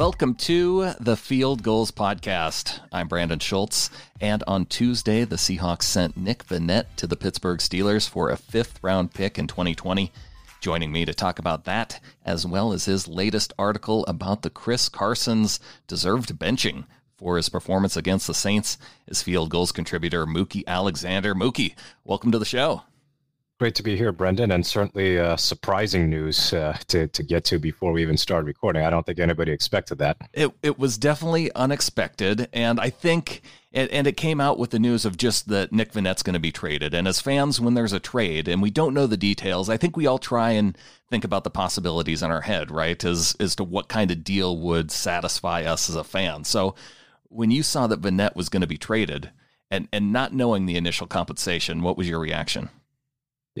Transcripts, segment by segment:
Welcome to the Field Gulls Podcast. I'm Brandon Schultz, and on Tuesday, the Seahawks sent Nick Vannett to the Pittsburgh Steelers for a fifth round pick in 2020. Joining me to talk about that, as well as his latest article about the Chris Carson's deserved benching for his performance against the Saints, is Field Gulls contributor Mookie Alexander. Mookie, welcome to the show. Great to be here, Brendan, and certainly uh, surprising news uh, to, to get to before we even started recording. I don't think anybody expected that. It, it was definitely unexpected, and I think, it, and it came out with the news of just that Nick Vannett's going to be traded. And as fans, when there's a trade and we don't know the details, I think we all try and think about the possibilities in our head, right? As, as to what kind of deal would satisfy us as a fan. So when you saw that Vannett was going to be traded and, and not knowing the initial compensation, what was your reaction?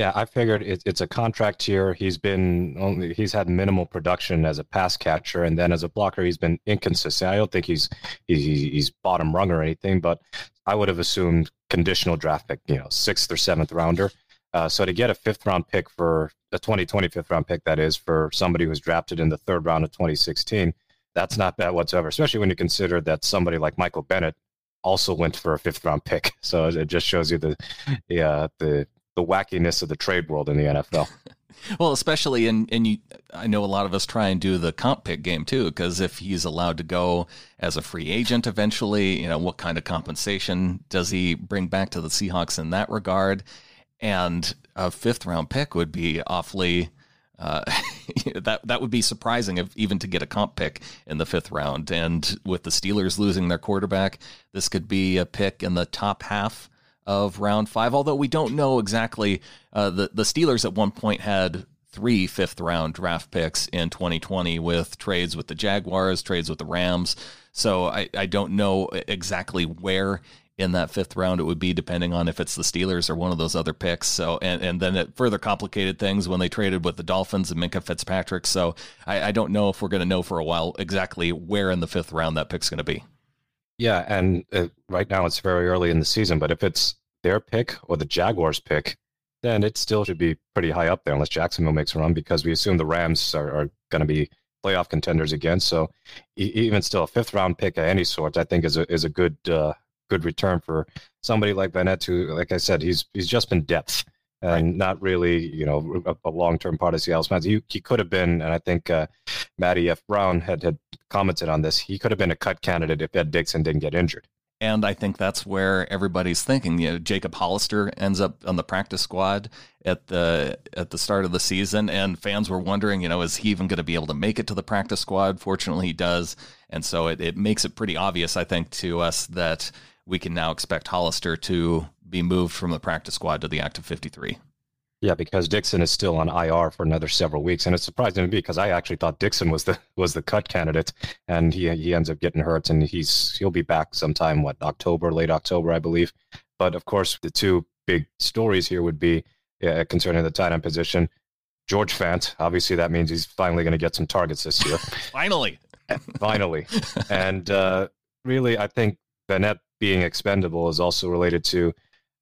Yeah, I figured it, it's a contract year. He's been only he's had minimal production as a pass catcher, and then as a blocker, he's been inconsistent. I don't think he's he's, he's bottom rung or anything, but I would have assumed conditional draft pick, you know, sixth or seventh rounder. Uh, so to get a fifth round pick for a 2020 fifth round pick, that is for somebody who was drafted in the third round of 2016, that's not bad whatsoever. Especially when you consider that somebody like Michael Bennett also went for a fifth round pick. So it just shows you the the the wackiness of the trade world in the NFL. well, especially in and you, I know a lot of us try and do the comp pick game too, because if he's allowed to go as a free agent eventually, you know, what kind of compensation does he bring back to the Seahawks in that regard? And a fifth round pick would be awfully. Uh, that that would be surprising if even to get a comp pick in the fifth round. And with the Steelers losing their quarterback, this could be a pick in the top half of round five, although we don't know exactly. Uh, the, the Steelers at one point had three fifth round draft picks in 2020 with trades with the Jaguars, trades with the Rams. So I, I don't know exactly where in that fifth round it would be depending on if it's the Steelers or one of those other picks. So and, and then it further complicated things when they traded with the Dolphins and Minkah Fitzpatrick. So I, I don't know if we're going to know for a while exactly where in the fifth round that pick's going to be. Yeah, and uh, right now it's very early in the season, but if it's their pick or the Jaguars pick, then it still should be pretty high up there unless Jacksonville makes a run because we assume the Rams are, are going to be playoff contenders again. So even still, a fifth round pick of any sort, I think is a is a good uh, good return for somebody like Vannett. Who, like I said, he's he's just been depth and right. not really you know a, a long term part of Seattle's plans. He he could have been, and I think uh, Matty F Brown had had commented on this. He could have been a cut candidate if Ed Dickson didn't get injured. And I think that's where everybody's thinking. You know, Jacob Hollister ends up on the practice squad at the at the start of the season, and fans were wondering, you know, is he even going to be able to make it to the practice squad? Fortunately, he does, and so it, it makes it pretty obvious, I think, to us that we can now expect Hollister to be moved from the practice squad to the active 53. Yeah, because Dickson is still on IR for another several weeks, and it's surprising to me because I actually thought Dickson was the was the cut candidate, and he he ends up getting hurt, and he's he'll be back sometime what October, late October, I believe. But of course, the two big stories here would be uh, concerning the tight end position. George Fant, obviously, that means he's finally going to get some targets this year. finally, finally, and uh, really, I think Vannett being expendable is also related to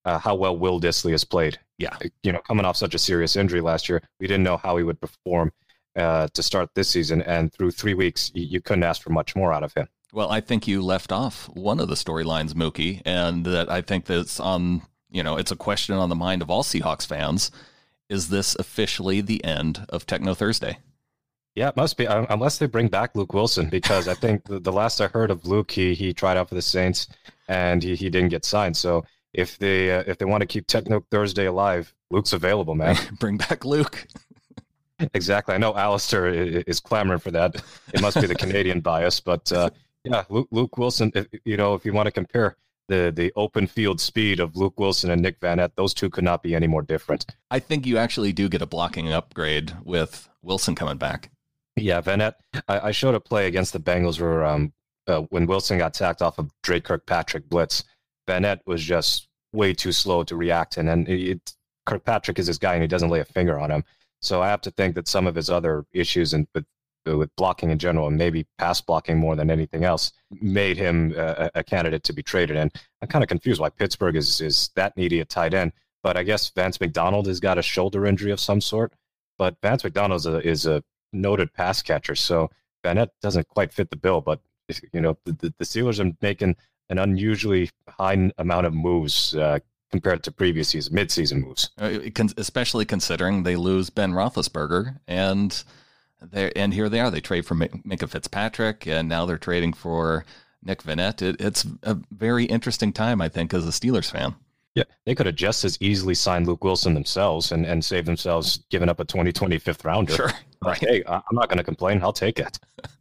uh, how well Will Dissly has played. Yeah. You know, coming off such a serious injury last year, we didn't know how he would perform uh, to start this season. And through three weeks, you, you couldn't ask for much more out of him. Well, I think you left off one of the storylines, Mookie, and that I think that's on, you know, it's a question on the mind of all Seahawks fans. Is this officially the end of Techno Thursday? Yeah, it must be, unless they bring back Luke Willson, because I think the, the last I heard of Luke, he, he tried out for the Saints and he, he didn't get signed. So if they uh, if they want to keep Techno Thursday alive, Luke's available, man. Bring back Luke. exactly. I know Alistair is clamoring for that. It must be the Canadian bias, but uh, yeah, Luke, Luke Willson. If, you know, if you want to compare the the open field speed of Luke Willson and Nick Vannett, those two could not be any more different. I think you actually do get a blocking upgrade with Willson coming back. Yeah, Vannett. I, I showed a play against the Bengals where um, uh, when Wilson got tacked off of Drake Kirkpatrick blitz, Vannett was just way too slow to react, and then it, Kirkpatrick is his guy, and he doesn't lay a finger on him. So I have to think that some of his other issues and with with blocking in general, and maybe pass blocking more than anything else, made him a, a candidate to be traded. And I'm kind of confused why Pittsburgh is is that needy at tight end. But I guess Vance McDonald has got a shoulder injury of some sort. But Vance McDonald is a, noted pass catcher, so Vannett doesn't quite fit the bill. But you know, the, the Steelers are making an unusually high amount of moves uh, compared to previous season, mid-season moves. Uh, especially considering they lose Ben Roethlisberger and there and here they are. They trade for Minkah Fitzpatrick, and now they're trading for Nick Vannett. It, it's a very interesting time, I think, as a Steelers fan. Yeah, they could have just as easily signed Luke Willson themselves and, and saved themselves giving up a 2020 fifth rounder. Sure. Right. Hey, I'm not going to complain. I'll take it.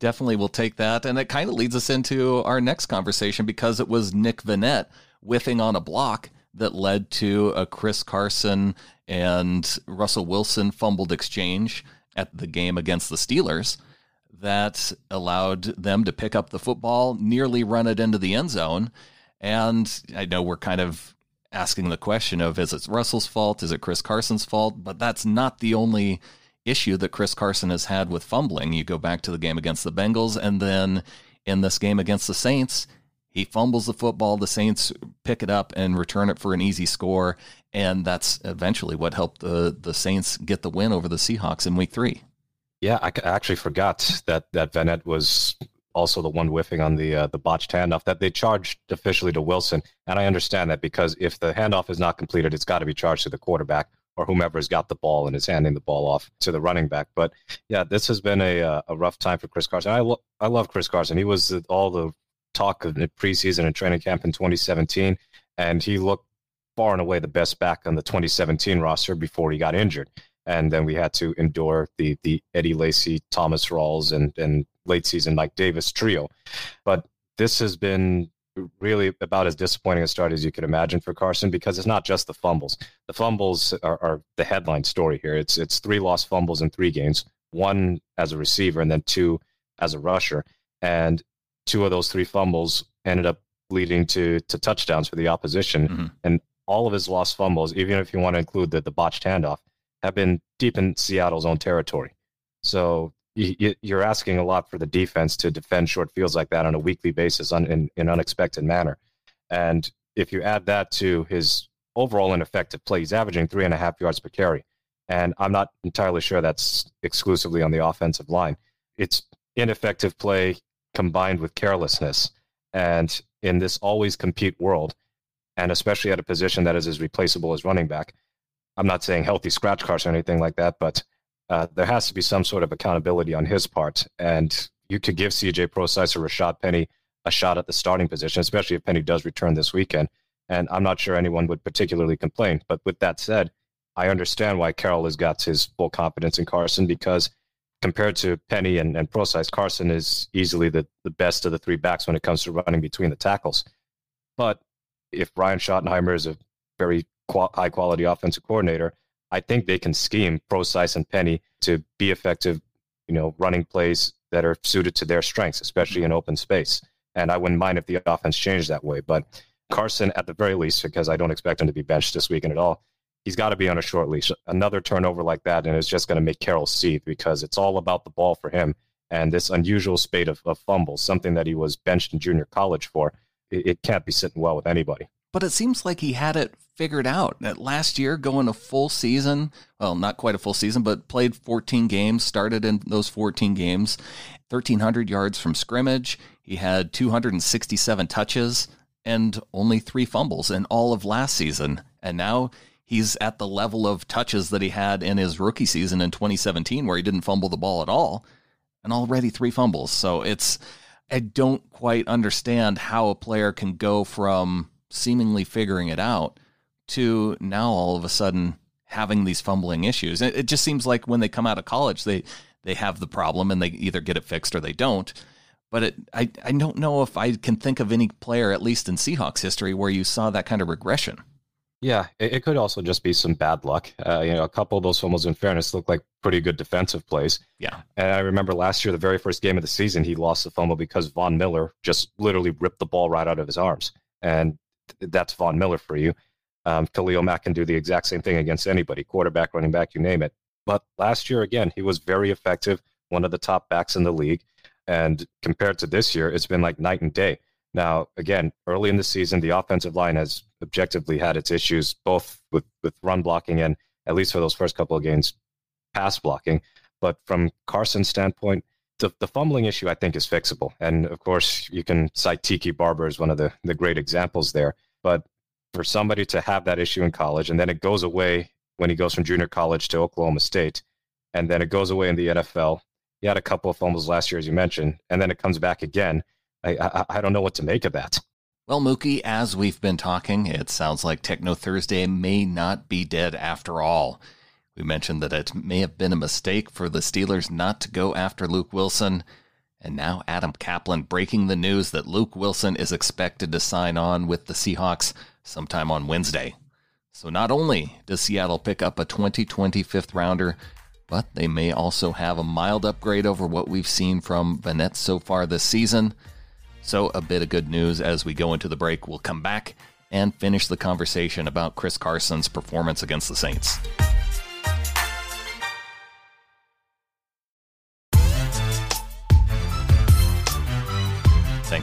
Definitely will take that. And it kind of leads us into our next conversation because it was Nick Vannett whiffing on a block that led to a Chris Carson and Russell Wilson fumbled exchange at the game against the Steelers that allowed them to pick up the football, nearly run it into the end zone. And I know we're kind of asking the question of is it Russell's fault? Is it Chris Carson's fault? But that's not the only issue that Chris Carson has had with fumbling. You go back to the game against the Bengals, and then in this game against the Saints, he fumbles the football. The Saints pick it up and return it for an easy score, and that's eventually what helped the the Saints get the win over the Seahawks in Week Three. Yeah, I actually forgot that that Vannett was also the one whiffing on the uh, the botched handoff that they charged officially to Wilson, and I understand that because if the handoff is not completed, it's got to be charged to the quarterback or whomever has got the ball and is handing the ball off to the running back. But yeah, this has been a uh, a rough time for Chris Carson. I lo- I love Chris Carson. He was all the talk of the preseason and training camp in 2017, and he looked far and away the best back on the 2017 roster before he got injured. And then we had to endure the the Eddie Lacy, Thomas Rawls, and and late season Mike Davis trio. But this has been really about as disappointing a start as you could imagine for Carson because it's not just the fumbles. The fumbles are, are the headline story here. It's it's three lost fumbles in three games, one as a receiver and then two as a rusher. And two of those three fumbles ended up leading to to touchdowns for the opposition. Mm-hmm. And all of his lost fumbles, even if you want to include the, the botched handoff, have been deep in Seattle's own territory. So you, are asking a lot for the defense to defend short fields like that on a weekly basis on, in an unexpected manner. And if you add that to his overall ineffective play, he's averaging three and a half yards per carry. And I'm not entirely sure that's exclusively on the offensive line. It's ineffective play combined with carelessness. And in this always compete world, and especially at a position that is as replaceable as running back, I'm not saying healthy scratch cards or anything like that, but uh, there has to be some sort of accountability on his part. And you could give CJ Prosise or Rashad Penny a shot at the starting position, especially if Penny does return this weekend. And I'm not sure anyone would particularly complain. But with that said, I understand why Carroll has got his full confidence in Carson because compared to Penny and, and Prosise, Carson is easily the, the best of the three backs when it comes to running between the tackles. But if Brian Schottenheimer is a very qual- high quality offensive coordinator, I think they can scheme Prosise and Penny to be effective, you know, running plays that are suited to their strengths, especially in open space. And I wouldn't mind if the offense changed that way. But Carson, at the very least, because I don't expect him to be benched this weekend at all, he's got to be on a short leash. Another turnover like that, and it's just going to make Carroll seethe because it's all about the ball for him. And this unusual spate of, of fumbles, something that he was benched in junior college for, it, it can't be sitting well with anybody. But it seems like he had it figured out. That last year, going a full season, well, not quite a full season, but played 14 games, started in those 14 games, 1,300 yards from scrimmage. He had 267 touches and only three fumbles in all of last season. And now he's at the level of touches that he had in his rookie season in 2017, where he didn't fumble the ball at all, and already three fumbles. So it's, I don't quite understand how a player can go from seemingly figuring it out to now all of a sudden having these fumbling issues. It, it just seems like when they come out of college, they, they have the problem and they either get it fixed or they don't. But it, I, I don't know if I can think of any player, at least in Seahawks history, where you saw that kind of regression. Yeah, it, it could also just be some bad luck. Uh, you know, a couple of those fumbles, in fairness, look like pretty good defensive plays. Yeah. And I remember last year, the very first game of the season, he lost the fumble because Von Miller just literally ripped the ball right out of his arms. And that's Von Miller for you. Um, Khalil Mack can do the exact same thing against anybody, quarterback, running back, you name it. But last year, again, he was very effective, one of the top backs in the league. And compared to this year, it's been like night and day. Now, again, early in the season, the offensive line has objectively had its issues, both with, with run blocking and, at least for those first couple of games, pass blocking. But from Carson's standpoint, the, the fumbling issue, I think, is fixable. And of course, you can cite Tiki Barber as one of the, the great examples there. But for somebody to have that issue in college and then it goes away when he goes from junior college to Oklahoma State, and then it goes away in the NFL. He had a couple of fumbles last year, as you mentioned, and then it comes back again. I, I, I don't know what to make of that. Well, Mookie, as we've been talking, it sounds like Techno Thursday may not be dead after all. We mentioned that it may have been a mistake for the Steelers not to go after Luke Willson. And now Adam Caplan breaking the news that Luke Willson is expected to sign on with the Seahawks sometime on Wednesday. So not only does Seattle pick up a 2020 fifth rounder, but they may also have a mild upgrade over what we've seen from Vannett so far this season. So a bit of good news as we go into the break. We'll come back and finish the conversation about Chris Carson's performance against the Saints.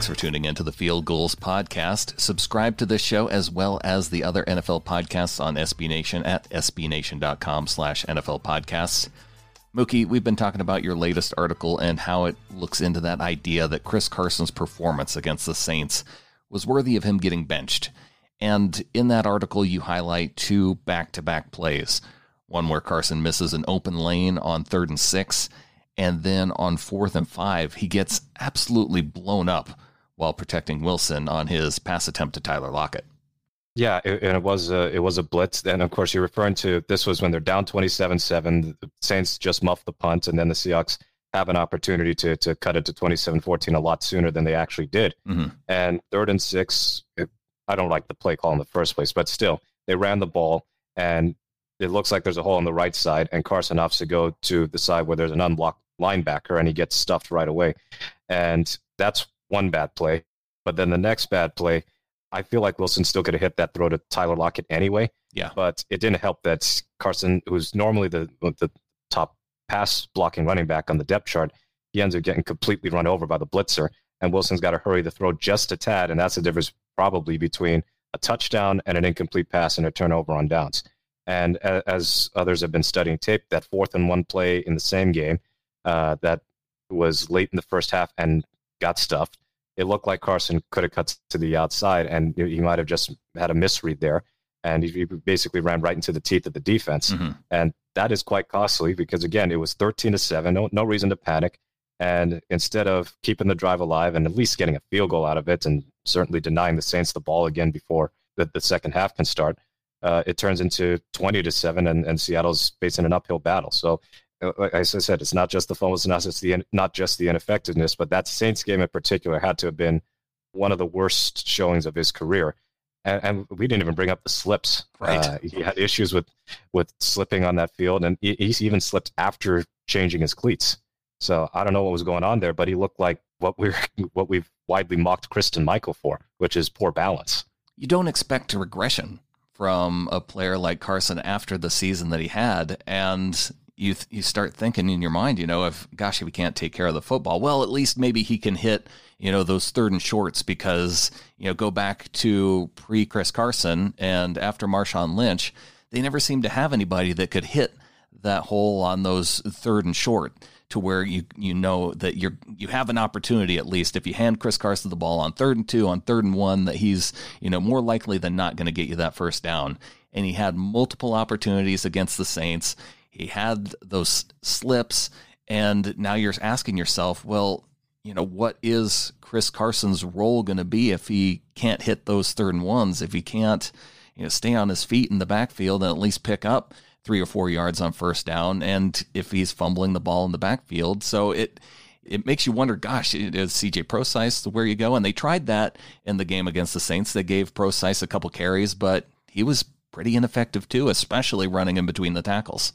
For tuning into the Field Gulls podcast. Subscribe to this show as well as the other NFL podcasts on SB Nation at sbnation.com slash NFL podcasts. Mookie, we've been talking about your latest article and how it looks into that idea that Chris Carson's performance against the Saints was worthy of him getting benched. And in that article, you highlight two back to back plays one where Carson misses an open lane on third and six and then on fourth and five, he gets absolutely blown up while protecting Wilson on his pass attempt to Tyler Lockett. Yeah, it, and it was a, it was a blitz. And of course, you're referring to this was when they're down 27-7. The Saints just muffed the punt, and then the Seahawks have an opportunity to to cut it to 27-14 a lot sooner than they actually did. Mm-hmm. And third and six, it, I don't like the play call in the first place, but still, they ran the ball, and it looks like there's a hole on the right side, and Carson opts to go to the side where there's an unblocked linebacker and he gets stuffed right away. And that's one bad play. But then the next bad play, I feel like Wilson still could have hit that throw to Tyler Lockett anyway. Yeah. But it didn't help that Carson, who's normally the the top pass blocking running back on the depth chart, he ends up getting completely run over by the blitzer. And Wilson's got to hurry the throw just a tad. And that's the difference probably between a touchdown and an incomplete pass and a turnover on downs. And as others have been studying tape, that fourth and one play in the same game, uh, that was late in the first half and got stuffed. It looked like Carson could have cut to the outside, and he might have just had a misread there, and he basically ran right into the teeth of the defense, mm-hmm. and that is quite costly because again, it was thirteen to seven, no no reason to panic, and instead of keeping the drive alive and at least getting a field goal out of it, and certainly denying the Saints the ball again before the, the second half can start, uh, it turns into 20 to 7 and, and Seattle's facing an uphill battle. So like I said, it's not just the fumbles, not just the not just the ineffectiveness, but that Saints game in particular had to have been one of the worst showings of his career. And, and we didn't even bring up the slips. Right, uh, he had issues with with slipping on that field, and he, he even slipped after changing his cleats. So I don't know what was going on there, but he looked like what we're what we've widely mocked Christine Michael for, which is poor balance. You don't expect a regression from a player like Carson after the season that he had, and you th- you start thinking in your mind, you know, if gosh, if he can't take care of the football, well, at least maybe he can hit, you know, those third and shorts because you know, go back to pre Chris Carson and after Marshawn Lynch, they never seemed to have anybody that could hit that hole on those third and short to where you you know that you're you have an opportunity at least if you hand Chris Carson the ball on third and two on third and one that he's you know more likely than not going to get you that first down. And he had multiple opportunities against the Saints he had those slips, and now you're asking yourself, well, you know, what is Chris Carson's role going to be if he can't hit those third and ones? If he can't, you know, stay on his feet in the backfield and at least pick up three or four yards on first down, and if he's fumbling the ball in the backfield, so it it makes you wonder, gosh, is CJ Prosise where you go? And they tried that in the game against the Saints. They gave Prosise a couple carries, but he was pretty ineffective too, especially running in between the tackles.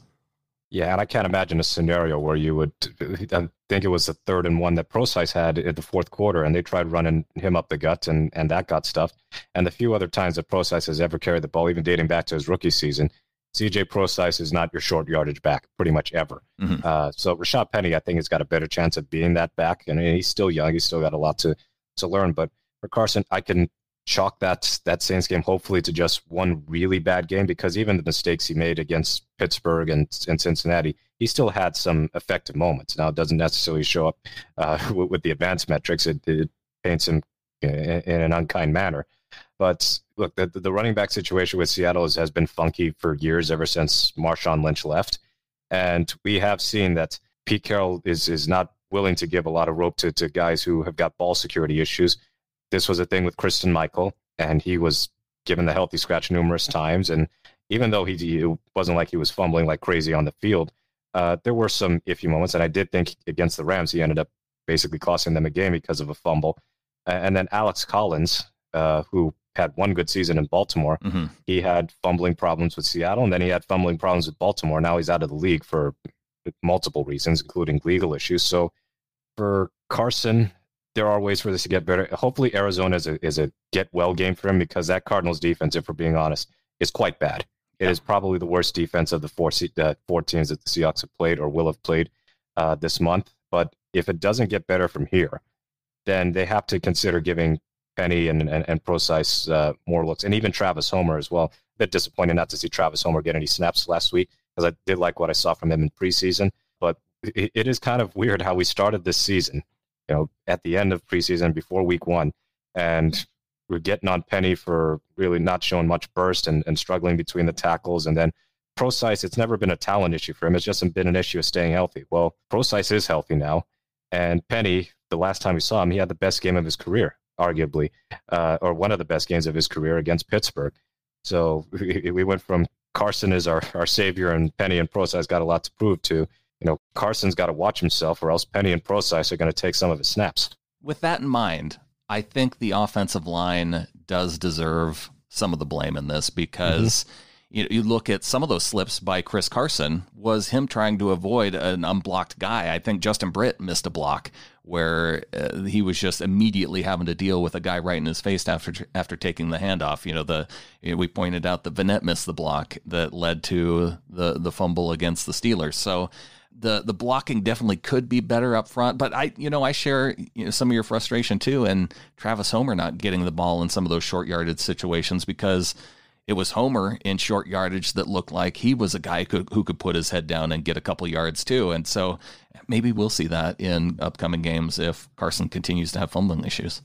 Yeah, and I can't imagine a scenario where you would. I think it was the third and one that Prosise had in the fourth quarter, and they tried running him up the gut, and and that got stuffed. And the few other times that Prosise has ever carried the ball, even dating back to his rookie season, CJ Prosise is not your short yardage back, pretty much ever. Mm-hmm. Uh, so Rashad Penny, I think, has got a better chance of being that back, and he's still young. He's still got a lot to to learn. But for Carson, I can chalk that that Saints game hopefully to just one really bad game because even the mistakes he made against Pittsburgh and, and Cincinnati, he still had some effective moments. Now it doesn't necessarily show up uh, with, with, the advanced metrics; it, it paints him in, in, an unkind manner. But look, the, the running back situation with Seattle has, has been funky for years, ever since Marshawn Lynch left, and we have seen that Pete Carroll is is not willing to give a lot of rope to, to guys who have got ball security issues this was a thing with Christine Michael, and he was given the healthy scratch numerous times. And even though he, it wasn't like he was fumbling like crazy on the field, uh, there were some iffy moments. And I did think against the Rams, he ended up basically costing them a game because of a fumble. And then Alex Collins, uh, who had one good season in Baltimore, mm-hmm. he had fumbling problems with Seattle, and then he had fumbling problems with Baltimore. Now he's out of the league for multiple reasons, including legal issues. So for Carson, there are ways for this to get better. Hopefully, Arizona is a, is a get well game for him because that Cardinals defense, if we're being honest, is quite bad. It yeah. is probably the worst defense of the four uh, four teams that the Seahawks have played or will have played uh, this month. But if it doesn't get better from here, then they have to consider giving Penny and and, and Prosise uh, more looks, and even Travis Homer as well. A bit disappointed not to see Travis Homer get any snaps last week because I did like what I saw from him in preseason. But it, it is kind of weird how we started this season you know, at the end of preseason before week one. And we're getting on Penny for really not showing much burst and, and struggling between the tackles. And then Prosise, it's never been a talent issue for him. It's just been an issue of staying healthy. Well, Prosise is healthy now. And Penny, the last time we saw him, he had the best game of his career, arguably, uh, or one of the best games of his career against Pittsburgh. So we, we went from Carson is our, our savior and Penny and Prosise got a lot to prove to you know, Carson's got to watch himself, or else Penny and Prosise are going to take some of his snaps. With that in mind, I think the offensive line does deserve some of the blame in this because. Mm-hmm. You, you look at some of those slips by Chris Carson was him trying to avoid an unblocked guy. I think Justin Britt missed a block where uh, he was just immediately having to deal with a guy right in his face after after taking the handoff. You know, the you know, we pointed out that Vannett missed the block that led to the the fumble against the Steelers. So the the blocking definitely could be better up front. But I, you know, I share you know, some of your frustration too, and Travis Homer not getting the ball in some of those short yardage situations because it was Homer in short yardage that looked like he was a guy who could, who could put his head down and get a couple yards too. And so maybe we'll see that in upcoming games if Carson continues to have fumbling issues.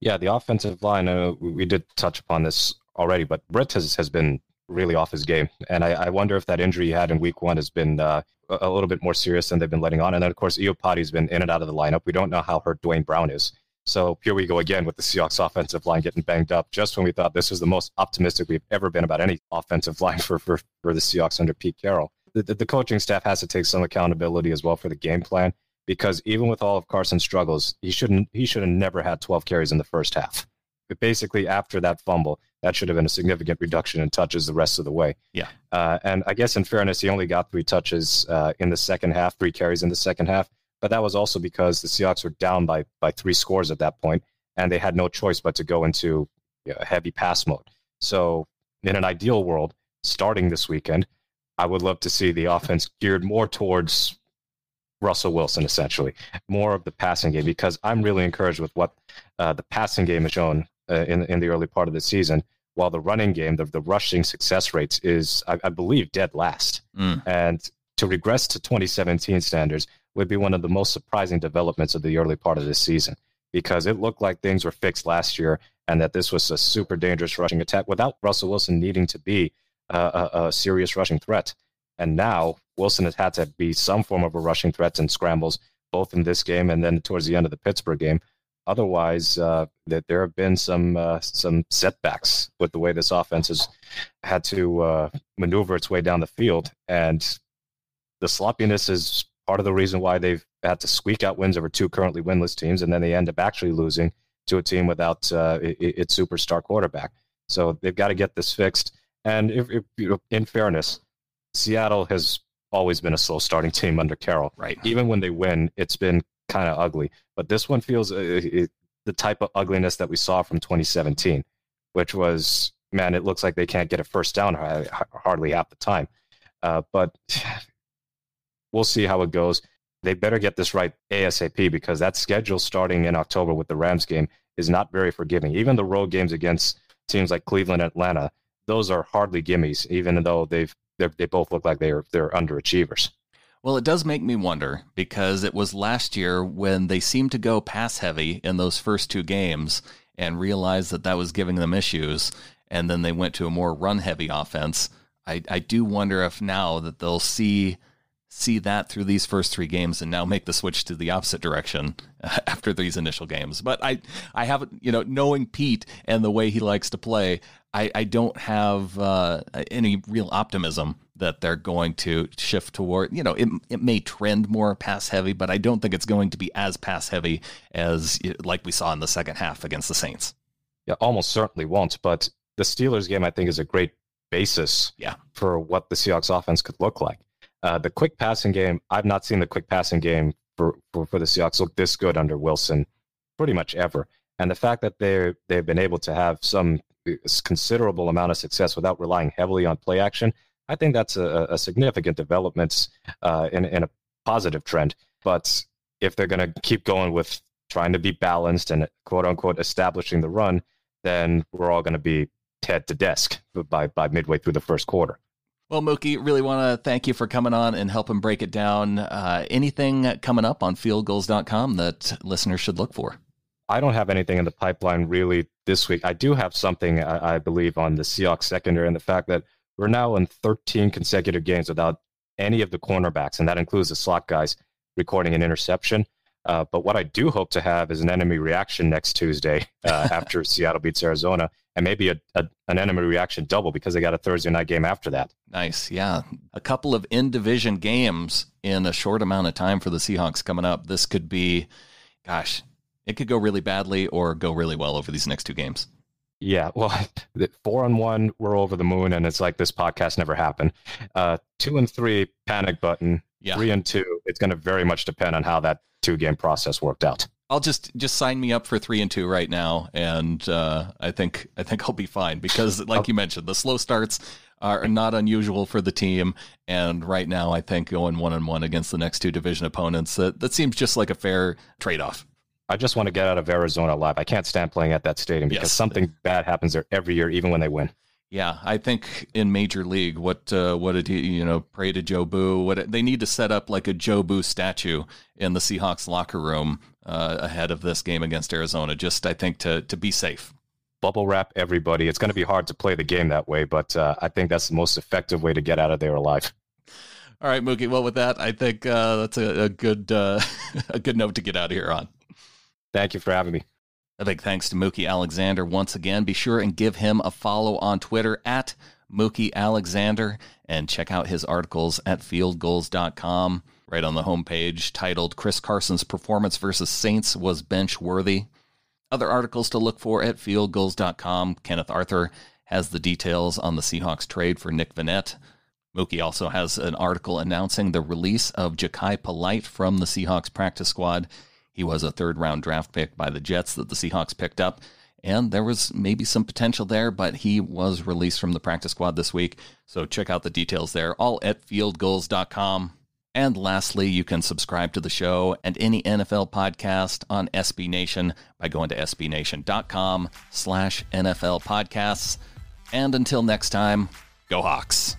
Yeah, the offensive line. Uh, we did touch upon this already, but Britt has has been really off his game. And I, I, wonder if that injury he had in week one has been uh, a little bit more serious than they've been letting on. And then, of course, Iupati's been in and out of the lineup. We don't know how hurt Duane Brown is. So here we go again with the Seahawks offensive line getting banged up just when we thought this was the most optimistic we've ever been about any offensive line for, for, for the Seahawks under Pete Carroll. The, the, the coaching staff has to take some accountability as well for the game plan because even with all of Carson's struggles, he shouldn't he should have never had 12 carries in the first half. But basically, after that fumble, that should have been a significant reduction in touches the rest of the way. Yeah. Uh, and I guess in fairness, he only got three touches uh, in the second half, three carries in the second half. But that was also because the Seahawks were down by by three scores at that point, and they had no choice but to go into you know, heavy pass mode. So, in an ideal world, starting this weekend, I would love to see the offense geared more towards Russell Wilson, essentially, more of the passing game, because I'm really encouraged with what uh, the passing game has shown uh, in in the early part of the season. While the running game, the, the rushing success rates is, I, I believe, dead last. Mm. And to regress to 2017 standards would be one of the most surprising developments of the early part of this season because it looked like things were fixed last year and that this was a super dangerous rushing attack without Russell Wilson needing to be a, a, serious rushing threat. And now Wilson has had to be some form of a rushing threat and scrambles, both in this game and then towards the end of the Pittsburgh game otherwise, uh, that there have been some uh, some setbacks with the way this offense has had to uh, maneuver its way down the field, and the sloppiness is part of the reason why they've had to squeak out wins over two currently winless teams, and then they end up actually losing to a team without uh, its superstar quarterback. So they've got to get this fixed. And if, if you know, in fairness, Seattle has always been a slow starting team under Carroll. Right. Even when they win, it's been kind of ugly. But this one feels uh, it, the type of ugliness that we saw from 2017, which was man, it looks like they can't get a first down hardly half the time. Uh, but we'll see how it goes. They better get this right ASAP because that schedule starting in October with the Rams game is not very forgiving. Even the road games against teams like Cleveland, Atlanta, those are hardly gimmies, even though they've they both look like they're they're underachievers. Well, it does make me wonder because it was last year when they seemed to go pass heavy in those first two games and realized that that was giving them issues, and then they went to a more run heavy offense. I, I do wonder if now that they'll see see that through these first three games and now make the switch to the opposite direction after these initial games. But I, I haven't, you know, knowing Pete and the way he likes to play, I, I don't have uh, any real optimism that they're going to shift toward, you know, it, it may trend more pass heavy, but I don't think it's going to be as pass heavy as like we saw in the second half against the Saints. Yeah, almost certainly won't. But the Steelers game, I think, is a great basis yeah. for what the Seahawks offense could look like. Uh, the quick passing game, I've not seen the quick passing game for, for, for the Seahawks look this good under Wilson pretty much ever. And the fact that they they've been able to have some uh, considerable amount of success without relying heavily on play action, I think that's a, a significant development uh, in, in a positive trend. But if they're going to keep going with trying to be balanced and quote unquote establishing the run, then we're all going to be head to desk by, by midway through the first quarter. Well, Mookie, really want to thank you for coming on and helping break it down. Uh, anything coming up on fieldgulls.com that listeners should look for? I don't have anything in the pipeline really this week. I do have something, I, I believe, on the Seahawks secondary and the fact that we're now in 13 consecutive games without any of the cornerbacks, and that includes the slot guys recording an interception. Uh, but what I do hope to have is an enemy reaction next Tuesday uh, after Seattle beats Arizona, and maybe a, a, an enemy reaction double because they got a Thursday night game after that. Nice, yeah, a couple of in division games in a short amount of time for the Seahawks coming up. This could be, gosh, it could go really badly or go really well over these next two games. Yeah, well, four and one, we're over the moon, and it's like this podcast never happened. Uh, two and three, panic button. Yeah. Three and two, it's going to very much depend on how that two game process worked out. I'll just just sign me up for three and two right now, and uh, I think I think I'll be fine because, like you mentioned, the slow starts are not unusual for the team, and right now I think going one and one against the next two division opponents that that seems just like a fair trade off. I just want to get out of Arizona alive. I can't stand playing at that stadium because yes. something bad happens there every year, even when they win. Yeah, I think in Major League, what uh, what did he you know pray to Joe Jobu? What they need to set up like a Joe Jobu statue in the Seahawks locker room uh, ahead of this game against Arizona. Just I think to to be safe. Bubble wrap everybody. It's going to be hard to play the game that way, but uh, I think that's the most effective way to get out of there alive. All right, Mookie. Well, with that, I think uh, that's a, a good uh, a good note to get out of here on. Thank you for having me. A big thanks to Mookie Alexander once again. Be sure and give him a follow on Twitter at Mookie Alexander and check out his articles at fieldgulls.com. Right on the homepage, titled Chris Carson's Performance versus Saints was bench worthy. Other articles to look for at fieldgulls.com. Kenneth Arthur has the details on the Seahawks trade for Nick Vannett. Mookie also has an article announcing the release of Jachai Polite from the Seahawks practice squad he was a third round draft pick by the Jets that the Seahawks picked up. And there was maybe some potential there, but he was released from the practice squad this week. So check out the details there, all at fieldgulls.com. And lastly, you can subscribe to the show and any NFL podcast on SB Nation by going to sbnation.com slash NFL podcasts. And until next time, go Hawks.